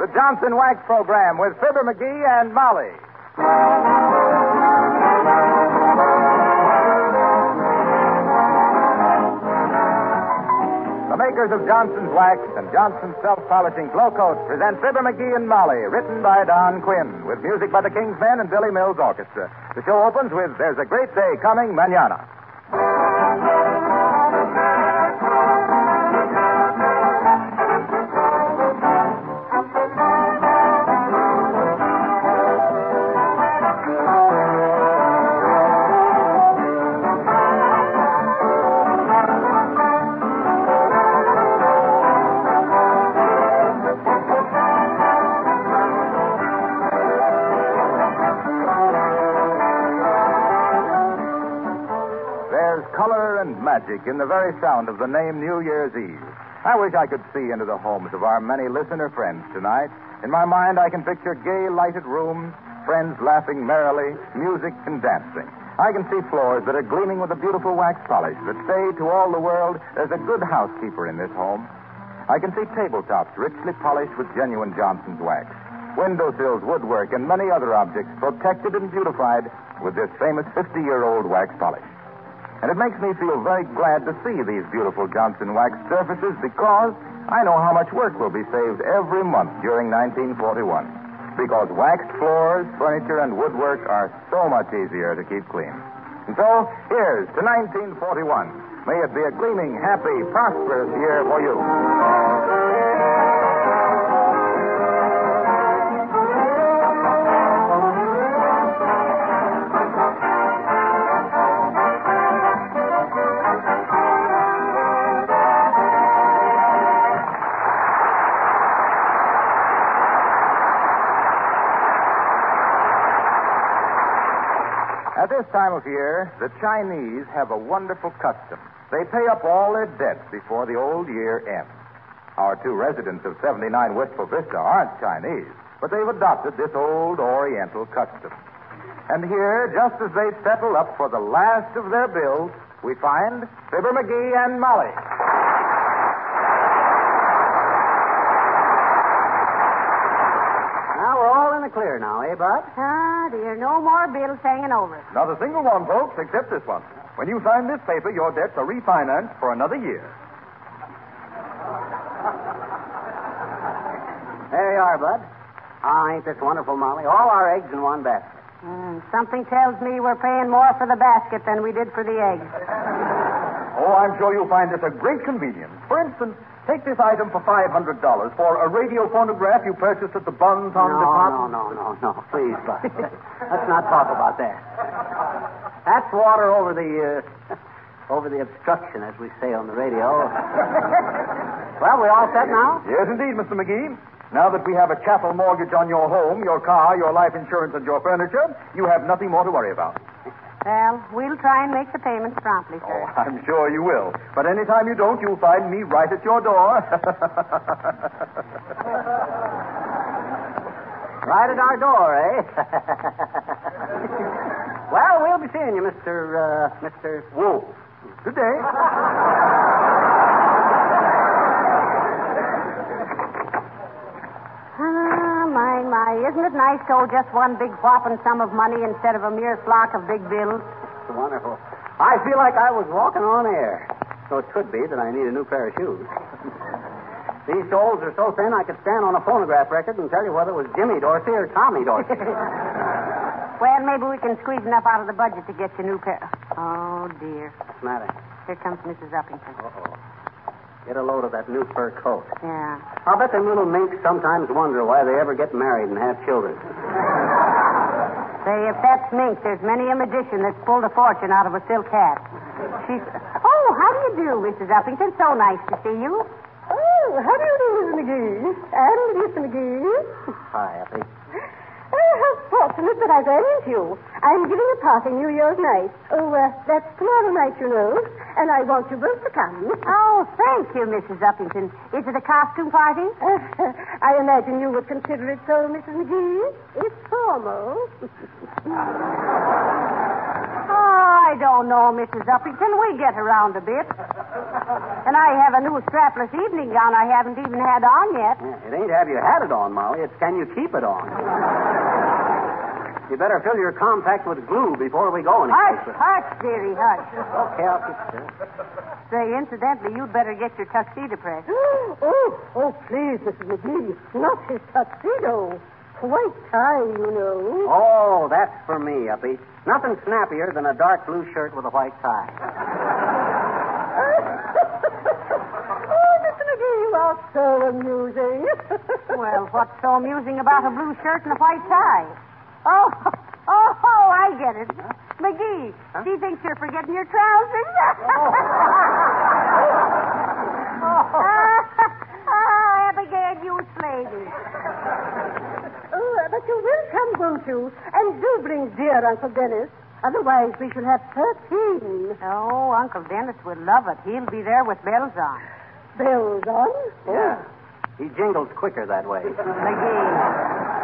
The Johnson Wax Program with Fibber McGee and Molly. The makers of Johnson's Wax and Johnson's Self-Polishing Glow Coat present Fibber McGee and Molly, written by Don Quinn, with music by the King's Men and Billy Mills Orchestra. The show opens with There's a Great Day Coming Manana. Magic in the very sound of the name New Year's Eve. I wish I could see into the homes of our many listener friends tonight. In my mind, I can picture gay, lighted rooms, friends laughing merrily, music and dancing. I can see floors that are gleaming with a beautiful wax polish that say to all the world there's a good housekeeper in this home. I can see tabletops richly polished with genuine Johnson's wax, windowsills, woodwork, and many other objects protected and beautified with this famous 50 year old wax polish. And it makes me feel very glad to see these beautiful Johnson wax surfaces because I know how much work will be saved every month during 1941. Because waxed floors, furniture, and woodwork are so much easier to keep clean. And so, here's to 1941. May it be a gleaming, happy, prosperous year for you. Time of year, the Chinese have a wonderful custom. They pay up all their debts before the old year ends. Our two residents of 79 Wistful Vista aren't Chinese, but they've adopted this old Oriental custom. And here, just as they settle up for the last of their bills, we find Fibber McGee and Molly. Now we're all in the clear now, eh, Bud? Ah, dear, no more bills hanging over us. Not a single one, folks, except this one. When you sign this paper, your debts are refinanced for another year. There you are, Bud. Ah, ain't this wonderful, Molly? All our eggs in one basket. Hmm, something tells me we're paying more for the basket than we did for the eggs. Oh, I'm sure you'll find this a great convenience. For instance, take this item for $500 for a radio phonograph you purchased at the Bon Ton no, Department. no, no, no, no. Please. Let's not talk about that. That's water over the uh, over the obstruction, as we say on the radio. well, we all set now? Yes, indeed, Mr. McGee. Now that we have a chattel mortgage on your home, your car, your life insurance, and your furniture, you have nothing more to worry about. Well, we'll try and make the payments promptly, Oh, sir. I'm sure you will. But anytime you don't, you'll find me right at your door. Right at our door, eh? well, we'll be seeing you, Mr. Uh, Mr. Wolf. Good day. Ah, my, my. Isn't it nice to owe just one big whopping sum of money instead of a mere flock of big bills? It's wonderful. I feel like I was walking on air. So it could be that I need a new pair of shoes. These soles are so thin I could stand on a phonograph record and tell you whether it was Jimmy Dorsey or Tommy Dorsey. Well, maybe we can squeeze enough out of the budget to get you a new pair. Oh, dear. What's the matter? Here comes Mrs. Uppington. Uh-oh. Get a load of that new fur coat. Yeah. I'll bet them little minks sometimes wonder why they ever get married and have children. Say, if that's mink, there's many a magician that's pulled a fortune out of a silk hat. She's. Oh, how do you do, Mrs. Uppington? So nice to see you. Oh, how do you do, Mrs. McGee? And Mr. McGee. Hi, Effie. How fortunate that I ran into you. I'm giving a party New Year's night. Oh, uh, that's tomorrow night, you know. And I want you both to come. Oh, thank you, Mrs. Uppington. Is it a costume party? Uh, I imagine you would consider it so, Mrs. McGee. It's formal. Oh, I don't know, Mrs. Uppington. We get around a bit. And I have a new strapless evening gown I haven't even had on yet. Yeah, it ain't have you had it on, Molly. It's can you keep it on? You better fill your compact with glue before we go any Hush, place. hush, dearie, hush. Okay, I'll keep still. Say, incidentally, you'd better get your tuxedo pressed. oh, oh, please, Mrs. McGee. Not his tuxedo. White tie, you know. Oh, that's for me, Uppy. Nothing snappier than a dark blue shirt with a white tie. oh, Mr. McGee, you are so amusing. Well, what's so amusing about a blue shirt and a white tie? Oh, oh, oh I get it. McGee, she thinks you're forgetting your trousers. oh, oh! Abigail, you lady. Oh, but you will come, won't you? And do bring dear Uncle Dennis. Otherwise, we shall have thirteen. Oh, Uncle Dennis would love it. He'll be there with bells on. Bells on? Yeah. He jingles quicker that way. McGee,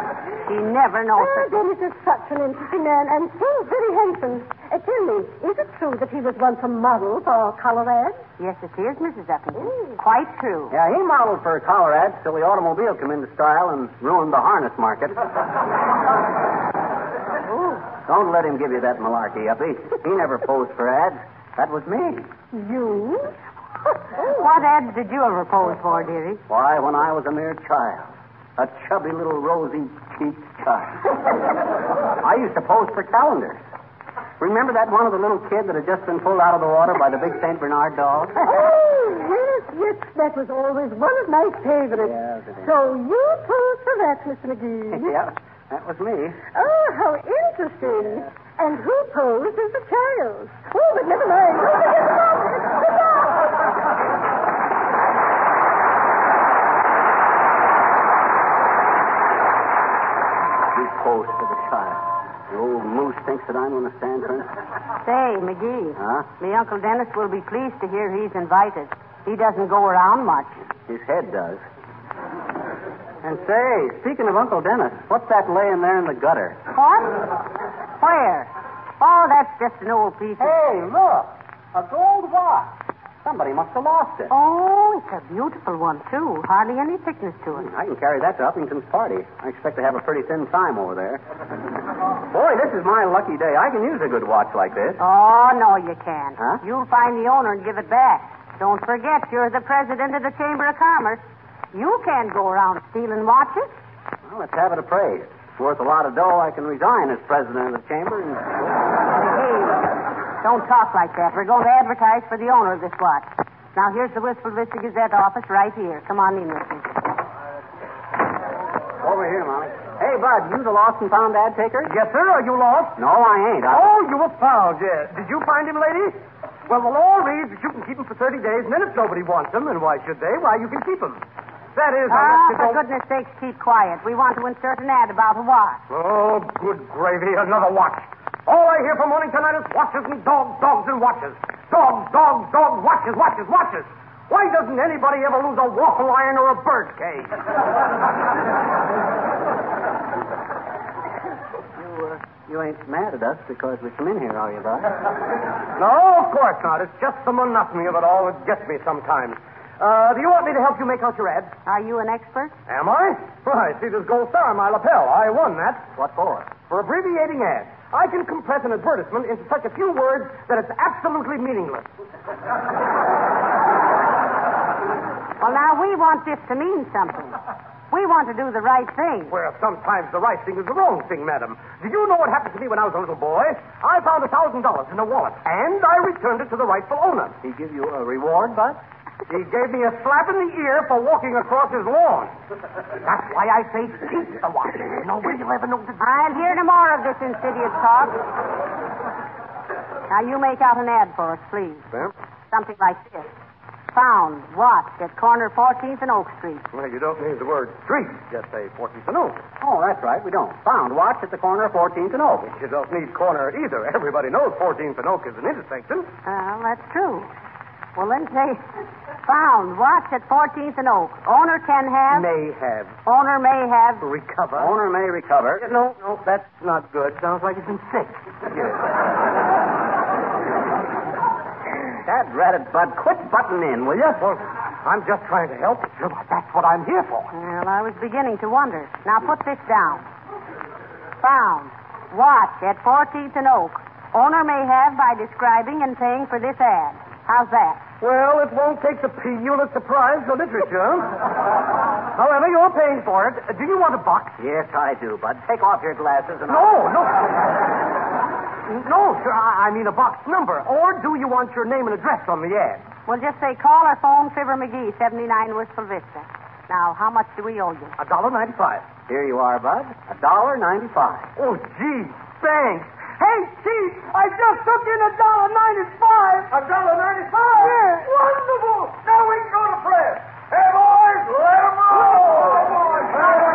he never knows. It. Dennis is such an interesting man and so very handsome. Uh, tell me, is it true that he was once a model for color ads? Yes, it is, Mrs. Uppington. Mm. Quite true. Yeah, he modeled for collar ads till the automobile came into style and ruined the harness market. Don't let him give you that malarkey, Uppy. He never posed for ads. That was me. You? What ads did you ever pose for, dearie? Why, when I was a mere child. A chubby little rosy cheeked child. I used to pose for calendars. Remember that one of the little kid that had just been pulled out of the water by the big St. Bernard dog? Oh, yes, yes, that was always one of my favorites. Yes. So you posed for that, Mr. McGee. yeah, that was me. Oh, how interesting. And who posed as the child? Oh, but never mind. Don't forget about it. You posed for the child. The old moose thinks that I'm going to stand for him. Say, McGee, Huh? me Uncle Dennis will be pleased to hear he's invited. He doesn't go around much. His head does. And say, speaking of Uncle Dennis, what's that laying there in the gutter? What? Where? Oh, that's just an old piece of... Hey, look. A gold watch. Somebody must have lost it. Oh, it's a beautiful one, too. Hardly any thickness to it. I can carry that to Uppington's party. I expect to have a pretty thin time over there. Boy, this is my lucky day. I can use a good watch like this. Oh, no, you can't. Huh? You'll find the owner and give it back. Don't forget, you're the president of the Chamber of Commerce. You can't go around stealing watches. Well, let's have it appraised. It's worth a lot of dough. I can resign as president of the chamber and. Hey, don't talk like that. We're going to advertise for the owner of this watch. Now, here's the Wistful Vista Gazette office right here. Come on in, mister. Over here, Molly. Hey, Bud, you the lost and found ad taker? Yes, sir. Are you lost? No, I ain't. I... Oh, you were found, yes. Did you find him, lady? Well, the law reads that you can keep him for 30 days, and then if nobody wants him, and why should they? Why, you can keep him. That is, Ah, unless for don't... goodness sakes, keep quiet. We want to insert an ad about a watch. Oh, good gravy, another watch. All I hear from morning to night is watches and dogs, dogs and watches. Dogs, dogs, dogs, watches, watches, watches. Why doesn't anybody ever lose a waffle iron or a bird cage? You, uh, you ain't mad at us because we come in here, are you, Bud? No, of course not. It's just the monotony of it all that gets me sometimes. Uh, do you want me to help you make out your ad? Are you an expert? Am I? Why, see this gold star on my lapel. I won that. What for? For abbreviating ads. I can compress an advertisement into such a few words that it's absolutely meaningless. Well, now, we want this to mean something. We want to do the right thing. Well, sometimes the right thing is the wrong thing, madam. Do you know what happened to me when I was a little boy? I found a thousand dollars in a wallet, and I returned it to the rightful owner. He give you a reward, Bud? He gave me a slap in the ear for walking across his lawn. That's why I say keep the watch. Nobody will ever know the I'll hear no more of this insidious talk. Now, you make out an ad for us, please. Well, Something like this. Found. Watch at corner 14th and Oak Street. Well, you don't need the word street. Just say 14th and Oak. Oh, that's right. We don't. Found. Watch at the corner of 14th and Oak. You don't need corner either. Everybody knows 14th and Oak is an intersection. Well, that's true. Well, then say, found. Watch at 14th and Oak. Owner can have. May have. Owner may have. Recover. Owner may recover. No, no, that's not good. Sounds like he's been sick. Dad ratted Bud, quit butting in, will you? Well, I'm just trying to help. Sure, That's what I'm here for. Well, I was beginning to wonder. Now put this down. Found. Watch at 14th and Oak. Owner may have by describing and paying for this ad. How's that? Well, it won't take the P unit to prize the literature. However, you're paying for it. Do you want a box? Yes, I do, Bud. Take off your glasses and No, no. No, sir. I I mean a box number. Or do you want your name and address on the ad? Well, just say call or phone Fibber McGee, 79 Wistful Vista. Now, how much do we owe you? A dollar ninety-five. Here you are, Bud. A dollar ninety-five. Oh, gee, thanks. Hey, Chief, I just took in a dollar ninety-five. A dollar ninety-five? Yeah. Wonderful. Now we can go to press. Hey, boys, let 'em roll. Well, you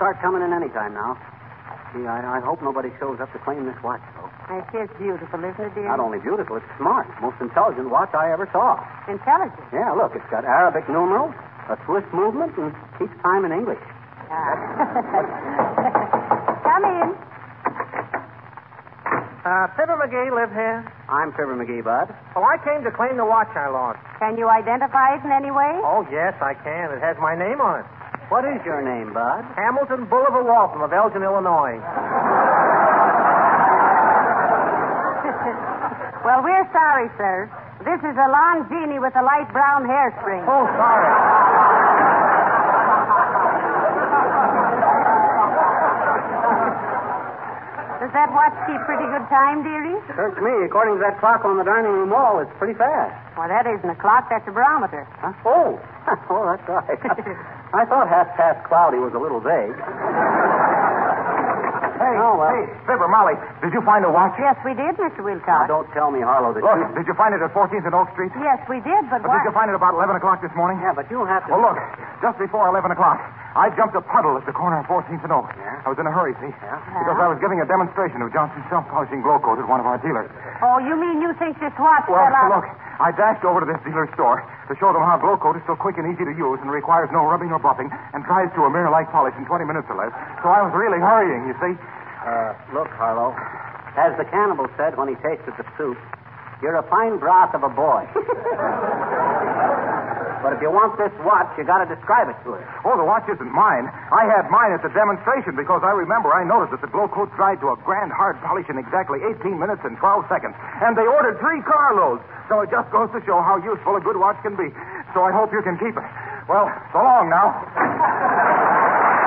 start coming in any time now. Gee, I, I hope nobody shows up to claim this watch, though. It is beautiful, isn't it, dear? Not only beautiful, it's smart. Most intelligent watch I ever saw. Intelligent. Yeah, look, it's got Arabic numerals, a Swiss movement, and keeps time in English. Ah. Come in. Uh, Fibber McGee live here? I'm Fibber McGee, Bud. Well, I came to claim the watch I lost. Can you identify it in any way? Oh, yes, I can. It has my name on it. What is your name, Bud? Hamilton Bolivar Waltham of Elgin, Illinois. Well, we're sorry, sir. This is a Longines with a light brown hair hairspring. Oh, sorry. Does that watch keep pretty good time, dearie? Search me. According to that clock on the dining room wall, it's pretty fast. Well, that isn't a clock, that's a barometer. Huh? Oh. oh, that's right. I thought half past cloudy was a little vague. Hey, Oh, well. hey, Fibber, Molly, did you find a watch? Yes, we did, Mr. Now, Wilcox. don't tell me, Harlow, that Look, you... did you find it at 14th and Oak Street? Yes, we did, but But why? did you find it about 11 o'clock this morning? Yeah, but you'll have to... Well, look, just before 11 o'clock, I jumped a puddle at the corner of 14th and Oak. Yeah? I was in a hurry, see? Yeah? Because I was giving a demonstration of Johnson's self-polishing glow coat at one of our dealers. Oh, you mean you think this watch Well, fell out? look, I dashed over to this dealer's store to show them how glow coat is so quick and easy to use and requires no rubbing or buffing and dries to a mirror-like polish in 20 minutes or less. So I was really hurrying, you see. Uh, look, Harlow. As the cannibal said when he tasted the soup, you're a fine broth of a boy. But if you want this watch, you got to describe it to us. Oh, the watch isn't mine. I had mine at the demonstration because I remember I noticed that the glow coat dried to a grand hard polish in exactly 18 minutes and 12 seconds. And they ordered three carloads. So it just goes to show how useful a good watch can be. So I hope you can keep it. Well, so long now.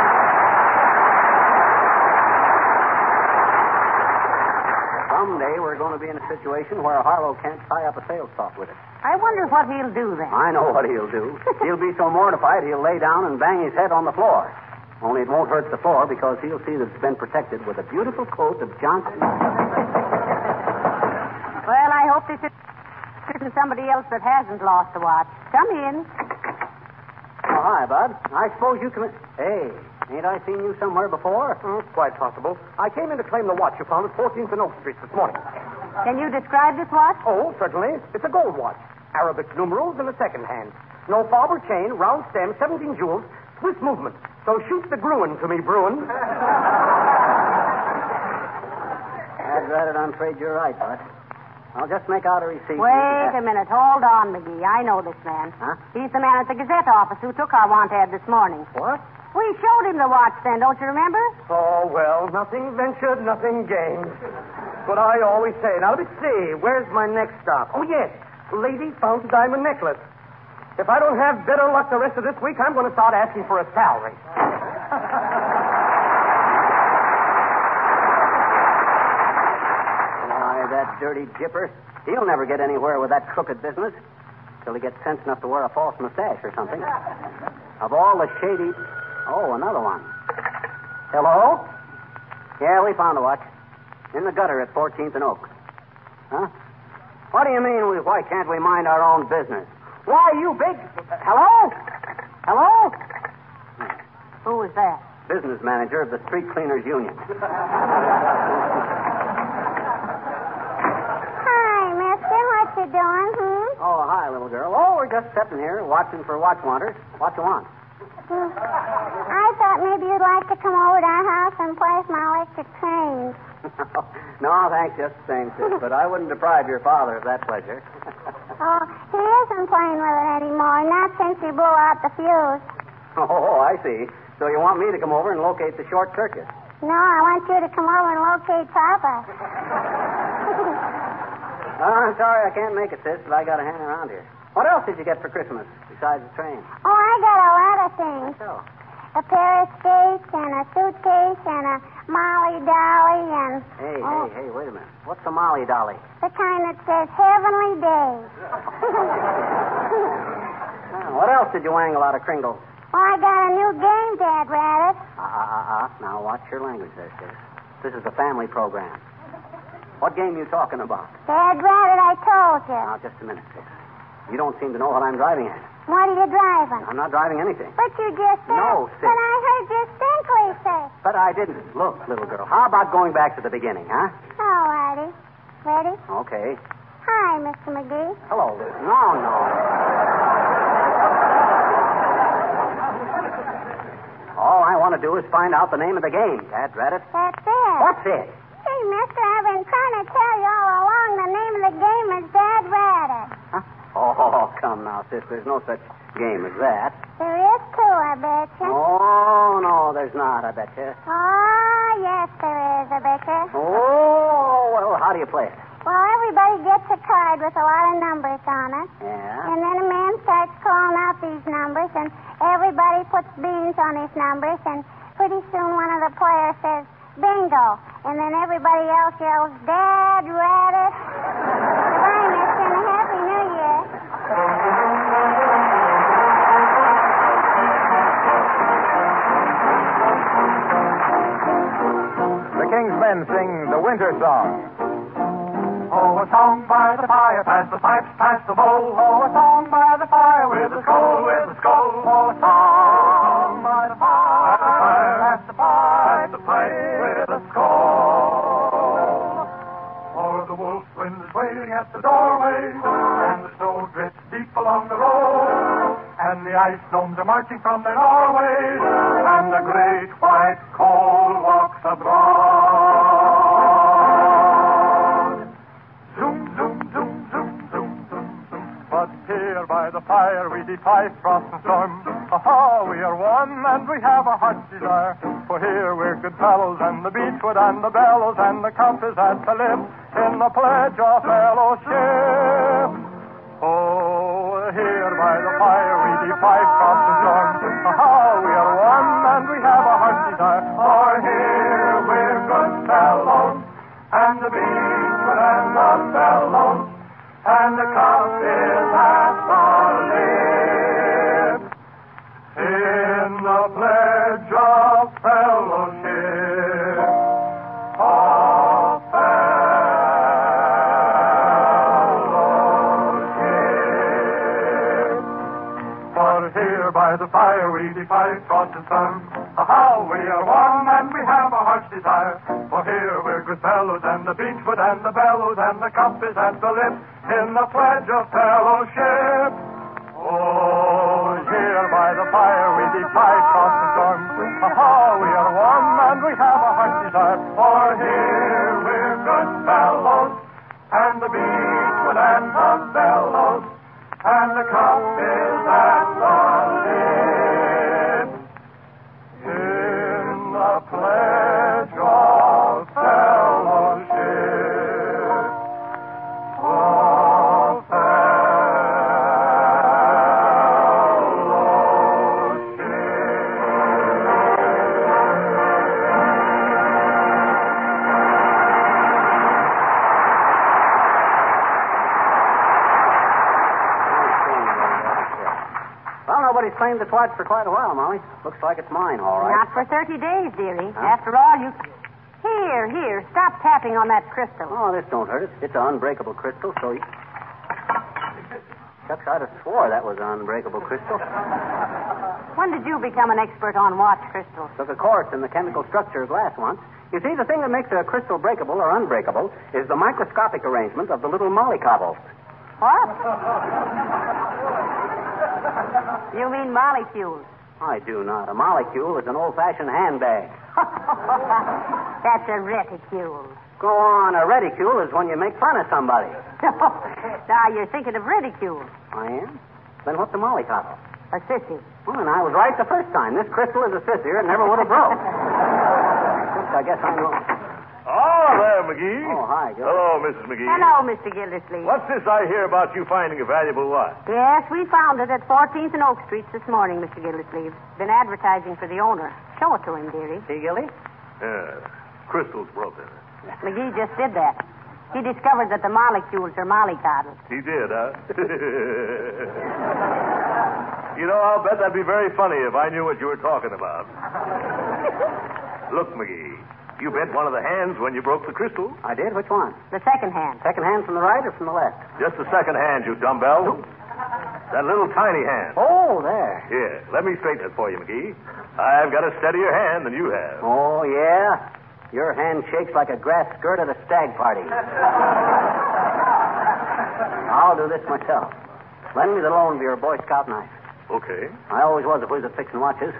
Someday we're going to be in a situation where Harlow can't tie up a sales talk with it. I wonder what he'll do then. I know what he'll do. he'll be so mortified he'll lay down and bang his head on the floor. Only it won't hurt the floor because he'll see that it's been protected with a beautiful coat of Johnson. Well, I hope this isn't somebody else that hasn't lost the watch. Come in. Oh, hi, Bud. I suppose you can. Hey, ain't I seen you somewhere before? Hmm, quite possible. I came in to claim the watch you found at 14th and Oak Street this morning. Can you describe this watch? Oh, certainly. It's a gold watch. Arabic numerals in a second hand. No fob or chain, round stem, 17 jewels, Swiss movement. So shoot the Gruen to me, Bruin. I'd rather I'm afraid you're right, Bud. I'll just make out a receipt. Wait a minute. Hold on, McGee. I know this man. Huh? He's the man at the Gazette office who took our want ad this morning. What? We showed him the watch then, don't you remember? Oh, well, nothing ventured, nothing gained. But I always say. Now, let's see. Where's my next stop? Oh, yes. Lady found a diamond necklace. If I don't have better luck the rest of this week, I'm going to start asking for a salary. Why, that dirty jipper. He'll never get anywhere with that crooked business till he gets sense enough to wear a false mustache or something. Of all the shady. Oh, another one. Hello? Yeah, we found a watch. In the gutter at 14th and Oak. Huh? What do you mean, we, why can't we mind our own business? Why, you big. Hello? Hello? Who was that? Business manager of the Street Cleaners Union. Hi, mister. What you doing, hmm? Oh, hi, little girl. Oh, we're just sitting here watching for watch wanters. What you want? Hmm. I thought maybe you'd like to come over to our house and play with my electric trains. no, thanks, just the same, sis. But I wouldn't deprive your father of that pleasure. Oh, he isn't playing with it anymore, not since he blew out the fuse. oh, I see. So you want me to come over and locate the short circuit? No, I want you to come over and locate Papa. Oh, I'm sorry I can't make it, sis, but I got to hang around here. What else did you get for Christmas besides the train? Oh, I got a lot of things. So, A pair of skates and a suitcase and a Molly Dolly and hey, Oh. hey, hey, wait a minute. What's a Molly Dolly? the kind that says Heavenly Days. Oh, what else did you wangle out of Kringle? Well, I got a new game, Dad Rabbit. Ah, ah, ah, ah. Now watch your language there, sis. This is a family program. What game you talking about? Dad Rabbit, I told you. Now, just a minute, sis. You don't seem to know what I'm driving at. What are you driving? I'm not driving anything. But you just said. No, sis. But I heard you distinctly say. But I didn't. Look, little girl, how about going back to the beginning, huh? All righty. Ready? Okay. Hi, Mr. McGee. Hello. No, no. All I want to do is find out the name of the game, Dad Rabbit. That's it. What's it? Hey, mister, I've been trying to tell you all along the name of the game is Dad Rabbit. Oh, come now, sis. There's no such game as that. There is too, I bet you. Oh, no, there's not, I bet you. Oh, ah, yes, there is, I bet you. Oh, well, how do you play it? Well, everybody gets a card with a lot of numbers on it. Yeah? And then a man starts calling out these numbers, and everybody puts beans on his numbers, and pretty soon one of the players says, bingo. And then everybody else yells, Dad Rabbit. Goodbye, mister, and a Happy New Year. The King's Men sing the Winter Song. Oh, a song by the fire, pass the pipes, pass the bowl. Oh, a song by the fire, with a skull, with a skull. Oh, a song by the fire, pass the pipe, the pipe, with a skull. Oh, the wolf wind is waiting at the doorway, and the deep along the road, and the ice gnomes are marching from their Norway, and the great white coal walks abroad. Zoom, zoom, zoom, zoom, zoom, zoom, zoom. But here by the fire we defy frost and storm. Ha we are one and we have a heart's desire. For here we're good fellows and the beechwood and the bellows and the compass at the lip in the pledge of fellowship. Here by the fire we defy frost and storm. Ha we are one and we have a heart's desire. For here we're good fellows and the beechwood and the bellows and the compass at the lip desire. For here we're good fellows and the beechwood and the bellows and the compass at the lip in the pledge of fellowship. Oh, here by the fire we defy frost and storm. Aha, we are one and we have a heart's desire. For here we're good fellows and the beechwood and the bellows and the compass claimed this watch for quite a while, Molly. Looks like it's mine, all right. Not for 30 days, dearie. After all, you. Here, here. Stop tapping on that crystal. Oh, this don't hurt it. It's an unbreakable crystal, so you... Shucks, I'd have swore that was an unbreakable crystal. When did you become an expert on watch crystals? Took a course in the chemical structure of glass once. You see, the thing that makes a crystal breakable or unbreakable is the microscopic arrangement of the little mollycoddles. What? you mean molecules? I do not. A molecule is an old-fashioned handbag. That's a reticule. Go on. A reticule is when you make fun of somebody. now you're thinking of ridicule. I am? Then what's a mollycoddle? A sissy. Well, then I was right the first time. This crystal is a sister. It never would have broke. I guess I know. Oh, there, McGee. Oh, hi, Gil. Hello, Mrs. McGee. Hello, Mr. Gildersleeve. What's this I hear about you finding a valuable watch? Yes, we found it at 14th and Oak Streets this morning, Mr. Gildersleeve. Been advertising for the owner. Show it to him, dearie. See, Gilly? Yeah, crystal's broken. McGee just did that. He discovered that the molecules are mollycoddles. He did, huh? you know, I'll bet that'd be very funny if I knew what you were talking about. Look, McGee, you bent one of the hands when you broke the crystal. I did? Which one? The second hand. Second hand from the right or from the left? Just the second hand, you dumbbell. That little tiny hand. Oh, there. Here, let me straighten it for you, McGee. I've got a steadier hand than you have. Oh, yeah? Your hand shakes like a grass skirt at a stag party. I'll do this myself. Lend me the loan of your Boy Scout knife. Okay. I always was a whiz at fixing watches.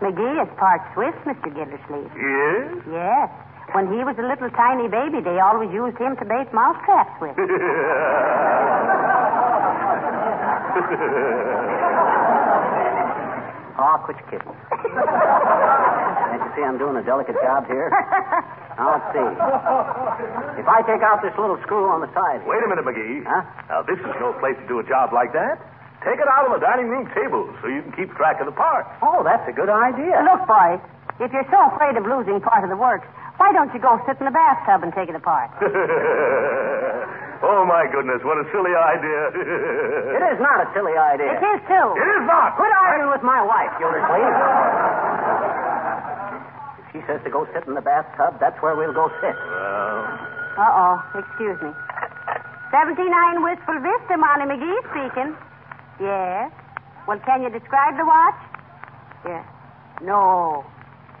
McGee is part Swiss, Mr. Gildersleeve. Yes? Yes. When he was a little tiny baby, they always used him to bait mousetraps with. Oh, quit your kidding. Can't you see I'm doing a delicate job here? Now, let's see. If I take out this little screw on the side. Wait a minute, McGee. Huh? Now, this is no place to do a job like that. Take it out on the dining room table so you can keep track of the parts. Oh, that's a good idea. Look, boys, if you're so afraid of losing part of the works, why don't you go sit in the bathtub and take it apart? oh, my goodness, what a silly idea. It is not a silly idea. It is, too. It is not. Quit arguing with my wife, Gildersleeve. If she says to go sit in the bathtub, that's where we'll go sit. Well, Uh-oh. Excuse me. 79 Wistful Vista, Monty McGee speaking. Yes. Well, can you describe the watch? Yes. No.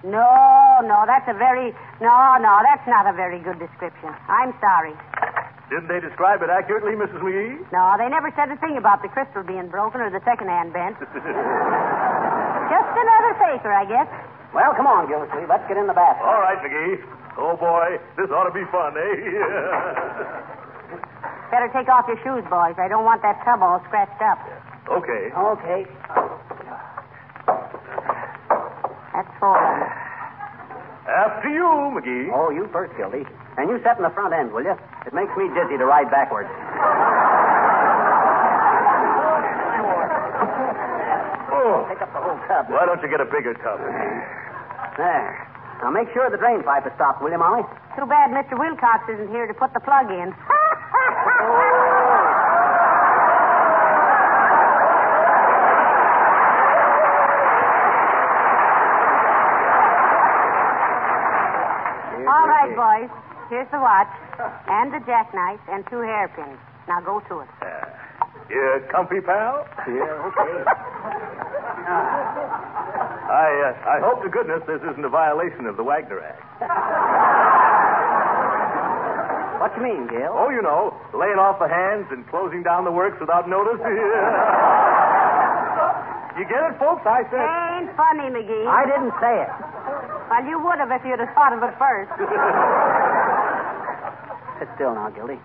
No, no, that's a very... No, no, that's not a very good description. I'm sorry. didn't they describe it accurately, Mrs. McGee? No, they never said a thing about the crystal being broken or the second-hand bent. Just another faker, I guess. Well, come on, Gildersleeve. Let's get in the bathtub. All right, McGee. Oh, boy, this ought to be fun, eh? Better take off your shoes, boys. I don't want that tub all scratched up. Okay. Okay. That's four. After you, McGee. Oh, you first, Gildy. And you sit in the front end, will you? It makes me dizzy to ride backwards. Oh, Pick up the whole tub. why don't you get a bigger tub? There. Now make sure the drain pipe is stopped, will you, Molly? Too bad Mr. Wilcox isn't here to put the plug in. All right, boys. Here's the watch, and the jackknife, and two hairpins. Now go to it. You comfy, pal? Yeah, okay. I uh, I hope to goodness this isn't a violation of the Wagner Act. What you mean, Gil? Oh, you know, laying off the hands and closing down the works without notice. you get it, folks? I said. Ain't funny, McGee. I didn't say it. Well, you would have if you'd have thought of it first. Sit still now, Gildy.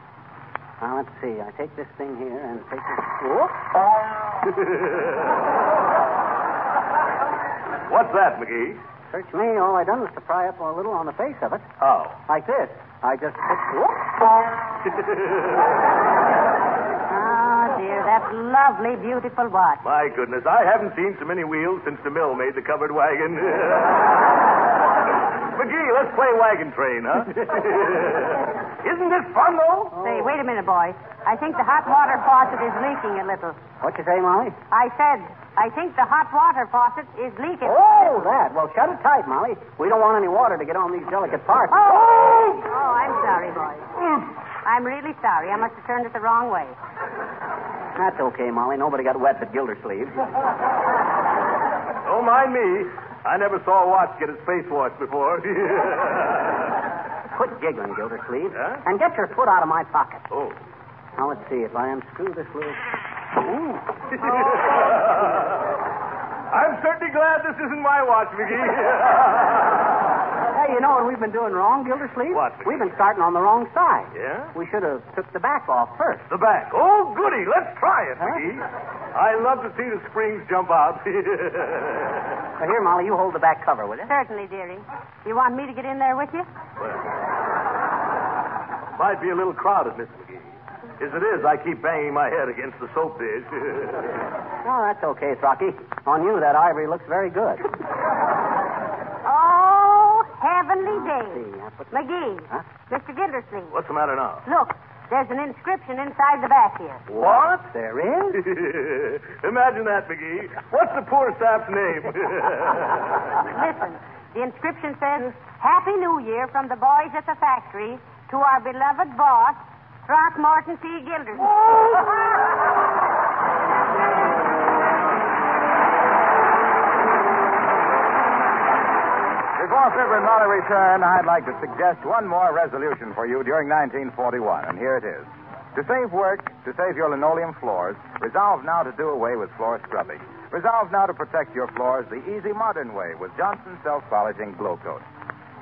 Now, let's see. I take this thing here and take this. Whoop. What's that, McGee? Search me. All I done was to pry up a little on the face of it. How? Like this. I just put. Whoop. Oh, dear, that lovely, beautiful watch. My goodness, I haven't seen so many wheels since the mill made the covered wagon. McGee, let's play wagon train, huh? Isn't this fun, though? Say, wait a minute, boy. I think the hot water faucet is leaking a little. What you say, Molly? I said, I think the hot water faucet is leaking. Oh, that. Well, shut it tight, Molly. We don't want any water to get on these delicate parts. Oh, oh I'm sorry, boy. Mm. I'm really sorry. I must have turned it the wrong way. That's okay, Molly. Nobody got wet but Gildersleeve. Don't mind me. I never saw a watch get its face washed before. Quit giggling, Gildersleeve. Huh? And get your foot out of my pocket. oh. Now, let's see. If I unscrew this little. Ooh. I'm certainly glad this isn't my watch, McGee. Hey, you know what we've been doing wrong, Gildersleeve? What? We've been starting on the wrong side. yeah? We should have took the back off first. The back. Oh, goody. Let's try it, Huh? McGee. I love to see the springs jump out. Now, here, Molly, you hold the back cover, will you? Certainly, dearie. You want me to get in there with you? Well, might be a little crowded, Miss McGee. As it is, I keep banging my head against the soap dish. No, that's okay, Rocky. On you, that ivory looks very good. Heavenly ah, day. See, I put- McGee, Huh? Mr. Gildersleeve, What's the matter now? look, there's an inscription inside the back here. What? There is? Imagine that, McGee. What's the poor sap's name? Listen, the inscription says, Happy New Year from the boys at the factory to our beloved boss, Throckmorton P. Gildersleeve. Before Fib and Molly return, I'd like to suggest one more resolution for you during 1941, and here it is. To save work, to save your linoleum floors, resolve now to do away with floor scrubbing. Resolve now to protect your floors the easy modern way with Johnson self-polishing Glow Coat.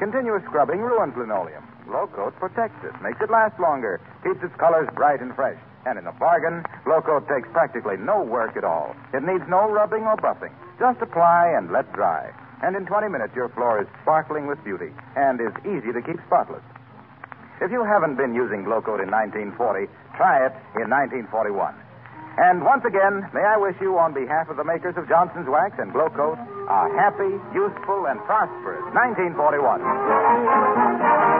Continuous scrubbing ruins linoleum. Glow Coat protects it, makes it last longer, keeps its colors bright and fresh. And in a bargain, Glow Coat takes practically no work at all. It needs no rubbing or buffing. Just apply and let dry. And in 20 minutes, your floor is sparkling with beauty and is easy to keep spotless. If you haven't been using Glow Coat in 1940, try it in 1941. And once again, may I wish you, on behalf of the makers of Johnson's Wax and Glow Coat, a happy, useful, and prosperous 1941.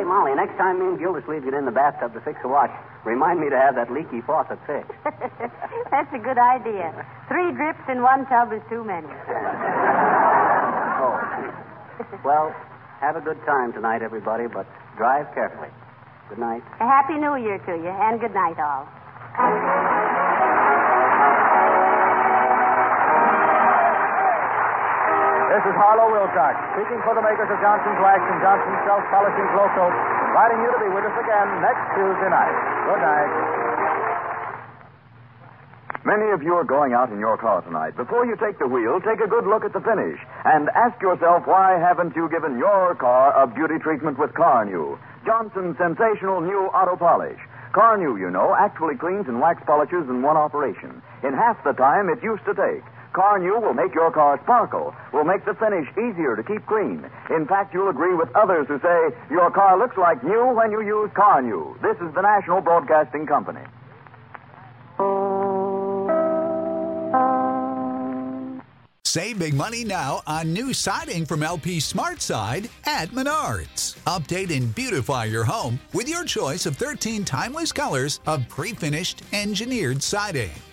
Say, Molly, next time me and Gildersleeve get in the bathtub to fix a watch, remind me to have that leaky faucet fixed. That's a good idea. Three drips in one tub is too many. Oh. Well, have a good time tonight, everybody, but drive carefully. Good night. A happy New Year to you, and good night, all. This is Harlow Wilcox, speaking for the makers of Johnson's Wax and Johnson's Self-Polishing Glow Coat, inviting you to be with us again next Tuesday night. Good night. Many of you are going out in your car tonight. Before you take the wheel, take a good look at the finish and ask yourself why haven't you given your car a beauty treatment with Carnu, Johnson's sensational new auto polish. Carnu, you know, actually cleans and wax polishes in one operation. In half the time it used to take. Carnu will make your car sparkle, will make the finish easier to keep clean. In fact, you'll agree with others who say your car looks like new when you use Carnu. This is the National Broadcasting Company. Save big money now on new siding from LP Smart Side at Menards. Update and beautify your home with your choice of 13 timeless colors of pre finished engineered siding.